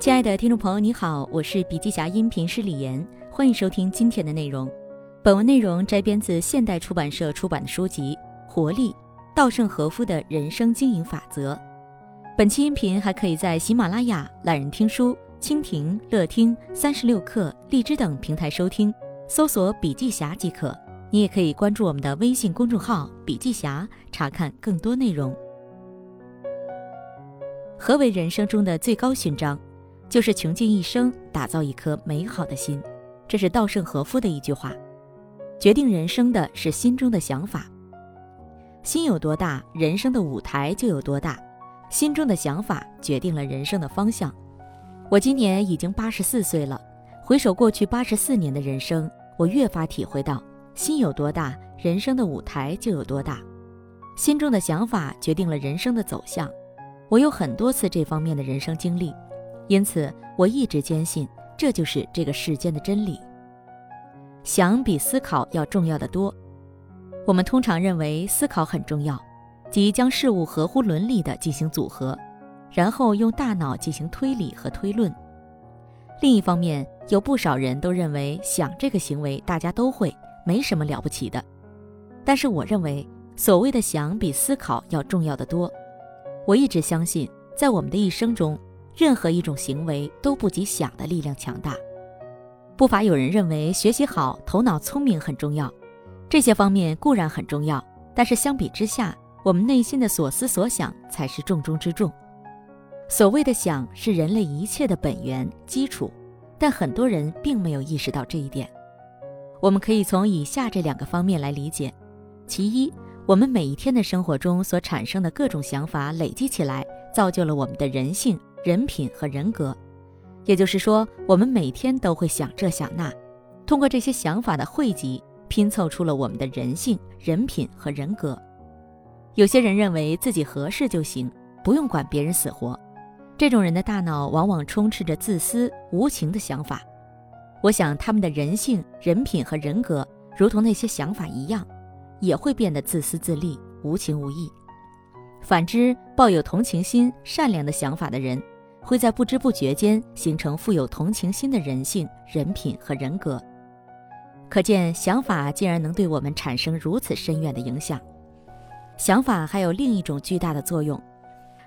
亲爱的听众朋友，你好，我是笔记侠音频师李岩，欢迎收听今天的内容。本文内容摘编自现代出版社出版的书籍《活力：稻盛和夫的人生经营法则》。本期音频还可以在喜马拉雅、懒人听书、蜻蜓、乐听、三十六课、荔枝等平台收听，搜索“笔记侠”即可。你也可以关注我们的微信公众号“笔记侠”，查看更多内容。何为人生中的最高勋章？就是穷尽一生打造一颗美好的心，这是稻盛和夫的一句话。决定人生的是心中的想法，心有多大，人生的舞台就有多大。心中的想法决定了人生的方向。我今年已经八十四岁了，回首过去八十四年的人生，我越发体会到，心有多大，人生的舞台就有多大。心中的想法决定了人生的走向。我有很多次这方面的人生经历。因此，我一直坚信，这就是这个世间的真理。想比思考要重要的多。我们通常认为思考很重要，即将事物合乎伦理的进行组合，然后用大脑进行推理和推论。另一方面，有不少人都认为想这个行为大家都会，没什么了不起的。但是我认为，所谓的想比思考要重要的多。我一直相信，在我们的一生中。任何一种行为都不及想的力量强大。不乏有人认为学习好、头脑聪明很重要，这些方面固然很重要，但是相比之下，我们内心的所思所想才是重中之重。所谓的想是人类一切的本源基础，但很多人并没有意识到这一点。我们可以从以下这两个方面来理解：其一，我们每一天的生活中所产生的各种想法累积起来，造就了我们的人性。人品和人格，也就是说，我们每天都会想这想那，通过这些想法的汇集，拼凑出了我们的人性、人品和人格。有些人认为自己合适就行，不用管别人死活，这种人的大脑往往充斥着自私无情的想法。我想，他们的人性、人品和人格，如同那些想法一样，也会变得自私自利、无情无义。反之，抱有同情心、善良的想法的人，会在不知不觉间形成富有同情心的人性、人品和人格。可见，想法竟然能对我们产生如此深远的影响。想法还有另一种巨大的作用，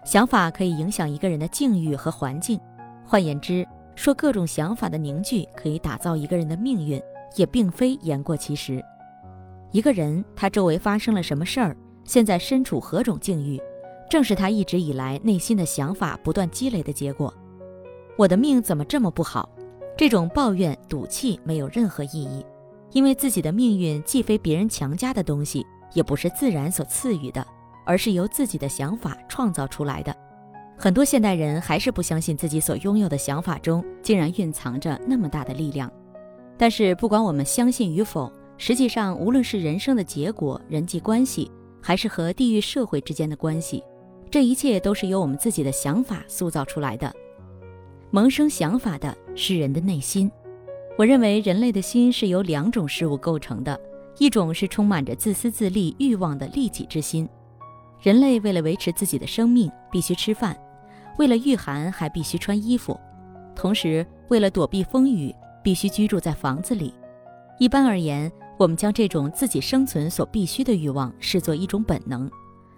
想法可以影响一个人的境遇和环境。换言之，说各种想法的凝聚可以打造一个人的命运，也并非言过其实。一个人他周围发生了什么事儿？现在身处何种境遇，正是他一直以来内心的想法不断积累的结果。我的命怎么这么不好？这种抱怨赌气没有任何意义，因为自己的命运既非别人强加的东西，也不是自然所赐予的，而是由自己的想法创造出来的。很多现代人还是不相信自己所拥有的想法中竟然蕴藏着那么大的力量。但是不管我们相信与否，实际上无论是人生的结果、人际关系，还是和地域社会之间的关系，这一切都是由我们自己的想法塑造出来的。萌生想法的是人的内心。我认为人类的心是由两种事物构成的，一种是充满着自私自利欲望的利己之心。人类为了维持自己的生命，必须吃饭；为了御寒，还必须穿衣服；同时，为了躲避风雨，必须居住在房子里。一般而言。我们将这种自己生存所必须的欲望视作一种本能，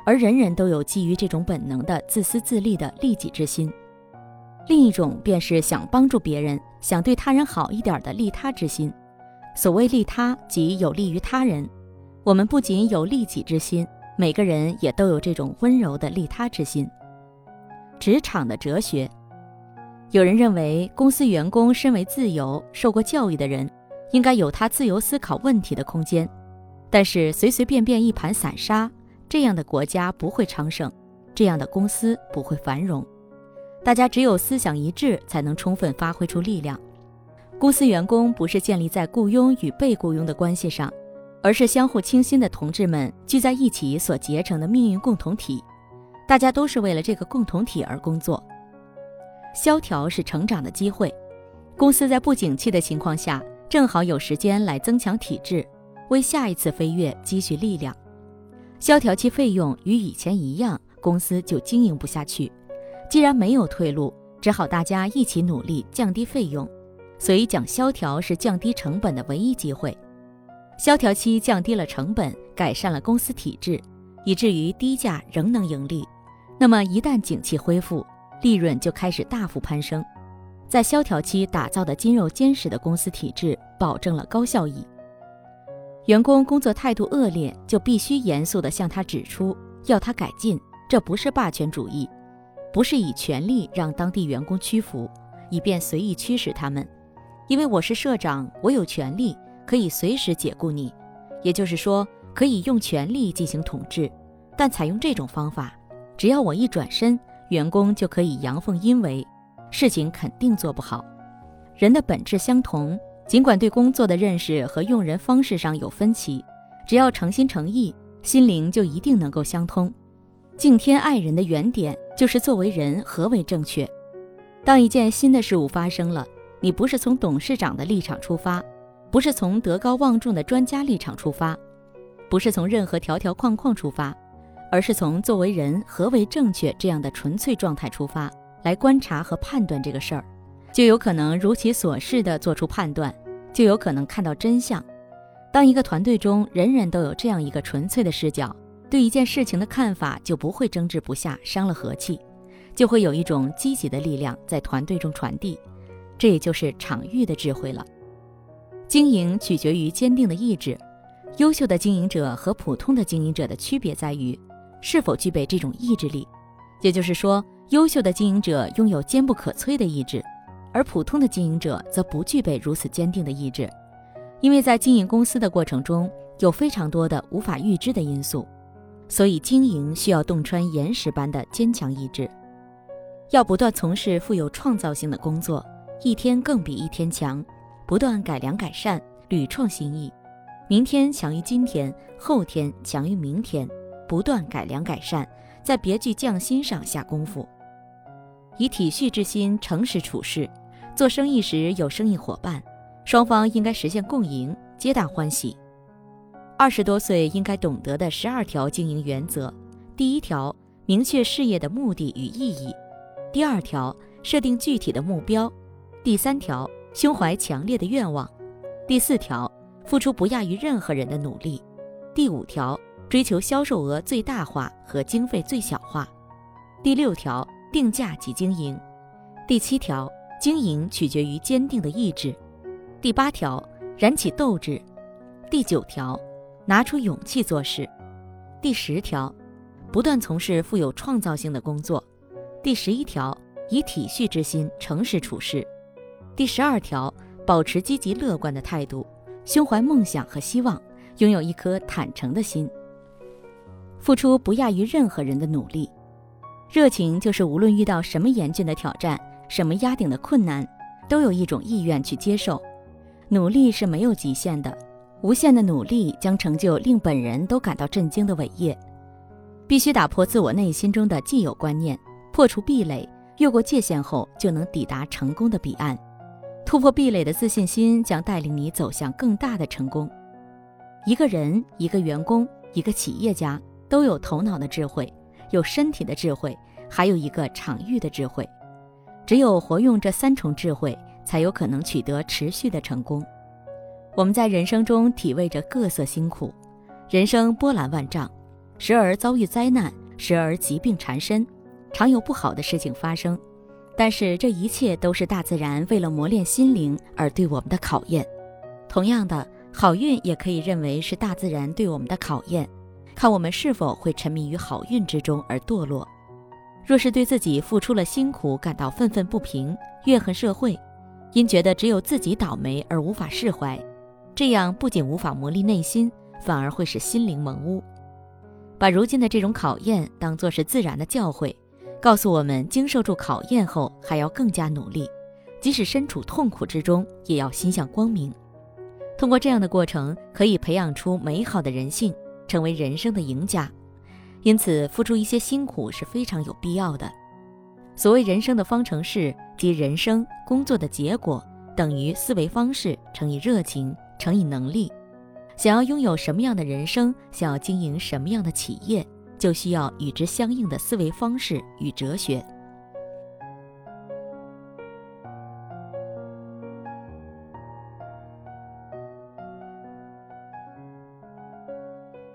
而人人都有基于这种本能的自私自利的利己之心。另一种便是想帮助别人、想对他人好一点的利他之心。所谓利他，即有利于他人。我们不仅有利己之心，每个人也都有这种温柔的利他之心。职场的哲学，有人认为，公司员工身为自由、受过教育的人。应该有他自由思考问题的空间，但是随随便便一盘散沙，这样的国家不会昌盛，这样的公司不会繁荣。大家只有思想一致，才能充分发挥出力量。公司员工不是建立在雇佣与被雇佣的关系上，而是相互倾心的同志们聚在一起所结成的命运共同体。大家都是为了这个共同体而工作。萧条是成长的机会，公司在不景气的情况下。正好有时间来增强体质，为下一次飞跃积蓄力量。萧条期费用与以前一样，公司就经营不下去。既然没有退路，只好大家一起努力降低费用。所以讲萧条是降低成本的唯一机会。萧条期降低了成本，改善了公司体制，以至于低价仍能盈利。那么一旦景气恢复，利润就开始大幅攀升。在萧条期打造的筋肉坚实的公司体制，保证了高效益。员工工作态度恶劣，就必须严肃地向他指出，要他改进。这不是霸权主义，不是以权力让当地员工屈服，以便随意驱使他们。因为我是社长，我有权利可以随时解雇你，也就是说，可以用权力进行统治。但采用这种方法，只要我一转身，员工就可以阳奉阴违，事情肯定做不好。人的本质相同。尽管对工作的认识和用人方式上有分歧，只要诚心诚意，心灵就一定能够相通。敬天爱人的原点就是作为人何为正确。当一件新的事物发生了，你不是从董事长的立场出发，不是从德高望重的专家立场出发，不是从任何条条框框出发，而是从作为人何为正确这样的纯粹状态出发来观察和判断这个事儿。就有可能如其所示地做出判断，就有可能看到真相。当一个团队中人人都有这样一个纯粹的视角，对一件事情的看法就不会争执不下，伤了和气，就会有一种积极的力量在团队中传递。这也就是场域的智慧了。经营取决于坚定的意志。优秀的经营者和普通的经营者的区别在于，是否具备这种意志力。也就是说，优秀的经营者拥有坚不可摧的意志。而普通的经营者则不具备如此坚定的意志，因为在经营公司的过程中有非常多的无法预知的因素，所以经营需要洞穿岩石般的坚强意志，要不断从事富有创造性的工作，一天更比一天强，不断改良改善，屡创新意，明天强于今天，后天强于明天，不断改良改善，在别具匠心上下功夫，以体恤之心诚实处事。做生意时有生意伙伴，双方应该实现共赢，皆大欢喜。二十多岁应该懂得的十二条经营原则：第一条，明确事业的目的与意义；第二条，设定具体的目标；第三条，胸怀强烈的愿望；第四条，付出不亚于任何人的努力；第五条，追求销售额最大化和经费最小化；第六条，定价及经营；第七条。经营取决于坚定的意志。第八条，燃起斗志。第九条，拿出勇气做事。第十条，不断从事富有创造性的工作。第十一条，以体恤之心诚实处事。第十二条，保持积极乐观的态度，胸怀梦想和希望，拥有一颗坦诚的心，付出不亚于任何人的努力。热情就是无论遇到什么严峻的挑战。什么压顶的困难，都有一种意愿去接受。努力是没有极限的，无限的努力将成就令本人都感到震惊的伟业。必须打破自我内心中的既有观念，破除壁垒，越过界限后，就能抵达成功的彼岸。突破壁垒的自信心将带领你走向更大的成功。一个人、一个员工、一个企业家都有头脑的智慧，有身体的智慧，还有一个场域的智慧。只有活用这三重智慧，才有可能取得持续的成功。我们在人生中体味着各色辛苦，人生波澜万丈，时而遭遇灾难，时而疾病缠身，常有不好的事情发生。但是这一切都是大自然为了磨练心灵而对我们的考验。同样的，好运也可以认为是大自然对我们的考验，看我们是否会沉迷于好运之中而堕落。若是对自己付出了辛苦感到愤愤不平、怨恨社会，因觉得只有自己倒霉而无法释怀，这样不仅无法磨砺内心，反而会使心灵蒙污。把如今的这种考验当作是自然的教诲，告诉我们经受住考验后还要更加努力，即使身处痛苦之中，也要心向光明。通过这样的过程，可以培养出美好的人性，成为人生的赢家。因此，付出一些辛苦是非常有必要的。所谓人生的方程式，即人生工作的结果等于思维方式乘以热情乘以能力。想要拥有什么样的人生，想要经营什么样的企业，就需要与之相应的思维方式与哲学。